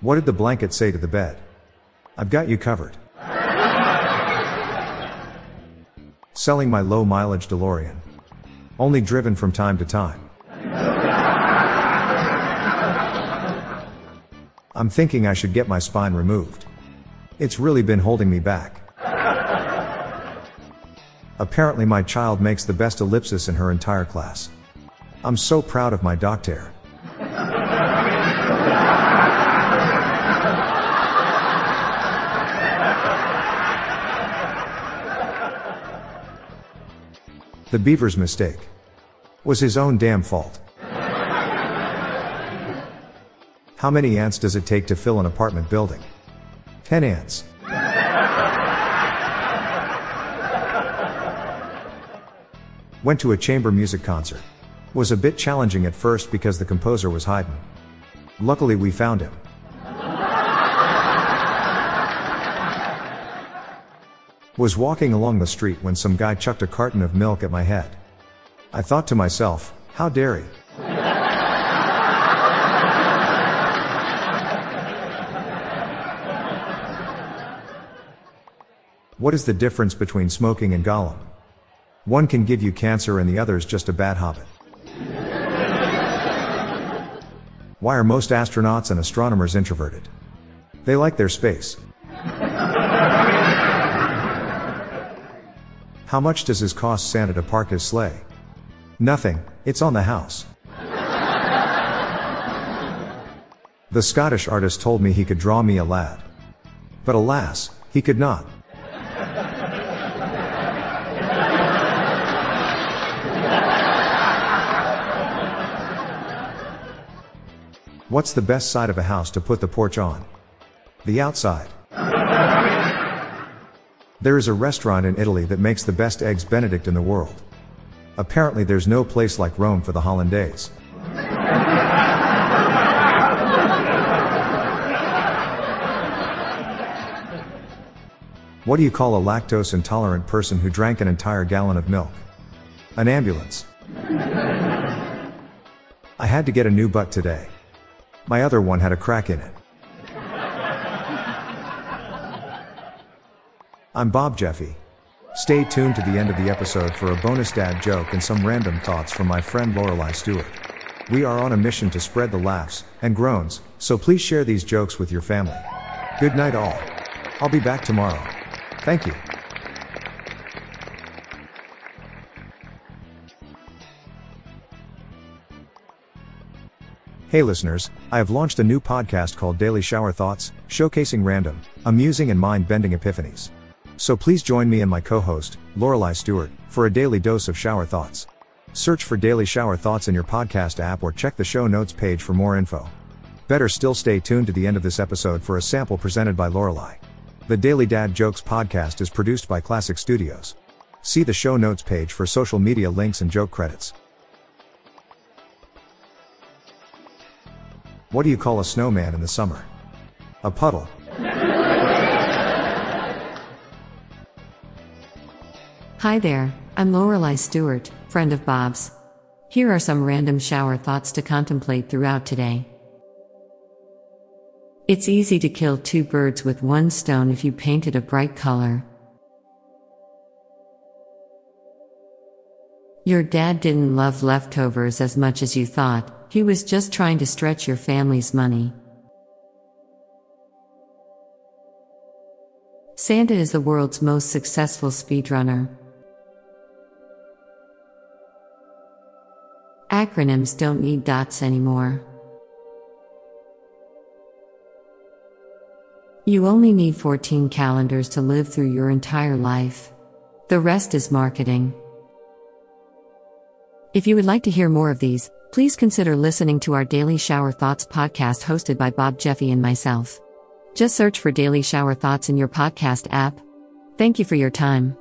What did the blanket say to the bed? I've got you covered. Selling my low mileage DeLorean. Only driven from time to time. I'm thinking I should get my spine removed. It's really been holding me back. Apparently, my child makes the best ellipsis in her entire class. I'm so proud of my doctor. The beaver's mistake was his own damn fault. How many ants does it take to fill an apartment building? 10 ants. Went to a chamber music concert. Was a bit challenging at first because the composer was hiding. Luckily we found him. Was walking along the street when some guy chucked a carton of milk at my head. I thought to myself, how dare he? What is the difference between smoking and Gollum? One can give you cancer and the other is just a bad habit. Why are most astronauts and astronomers introverted? They like their space. How much does it cost Santa to park his sleigh? Nothing, it's on the house. The Scottish artist told me he could draw me a lad. But alas, he could not. What's the best side of a house to put the porch on? The outside. There is a restaurant in Italy that makes the best eggs benedict in the world. Apparently there's no place like Rome for the Hollandaise. What do you call a lactose intolerant person who drank an entire gallon of milk? An ambulance. I had to get a new butt today. My other one had a crack in it. I'm Bob Jeffy. Stay tuned to the end of the episode for a bonus dad joke and some random thoughts from my friend Lorelai Stewart. We are on a mission to spread the laughs and groans, so please share these jokes with your family. Good night, all. I'll be back tomorrow. Thank you. Hey listeners, I have launched a new podcast called Daily Shower Thoughts, showcasing random, amusing and mind-bending epiphanies. So please join me and my co-host, Lorelai Stewart, for a daily dose of shower thoughts. Search for Daily Shower Thoughts in your podcast app or check the show notes page for more info. Better still stay tuned to the end of this episode for a sample presented by Lorelai. The Daily Dad Jokes podcast is produced by Classic Studios. See the show notes page for social media links and joke credits. What do you call a snowman in the summer? A puddle. Hi there, I'm Lorelai Stewart, friend of Bob's. Here are some random shower thoughts to contemplate throughout today. It's easy to kill two birds with one stone if you paint it a bright color. Your dad didn't love leftovers as much as you thought, he was just trying to stretch your family's money. Santa is the world's most successful speedrunner. Acronyms don't need dots anymore. You only need 14 calendars to live through your entire life. The rest is marketing. If you would like to hear more of these, please consider listening to our Daily Shower Thoughts podcast hosted by Bob Jeffy and myself. Just search for Daily Shower Thoughts in your podcast app. Thank you for your time.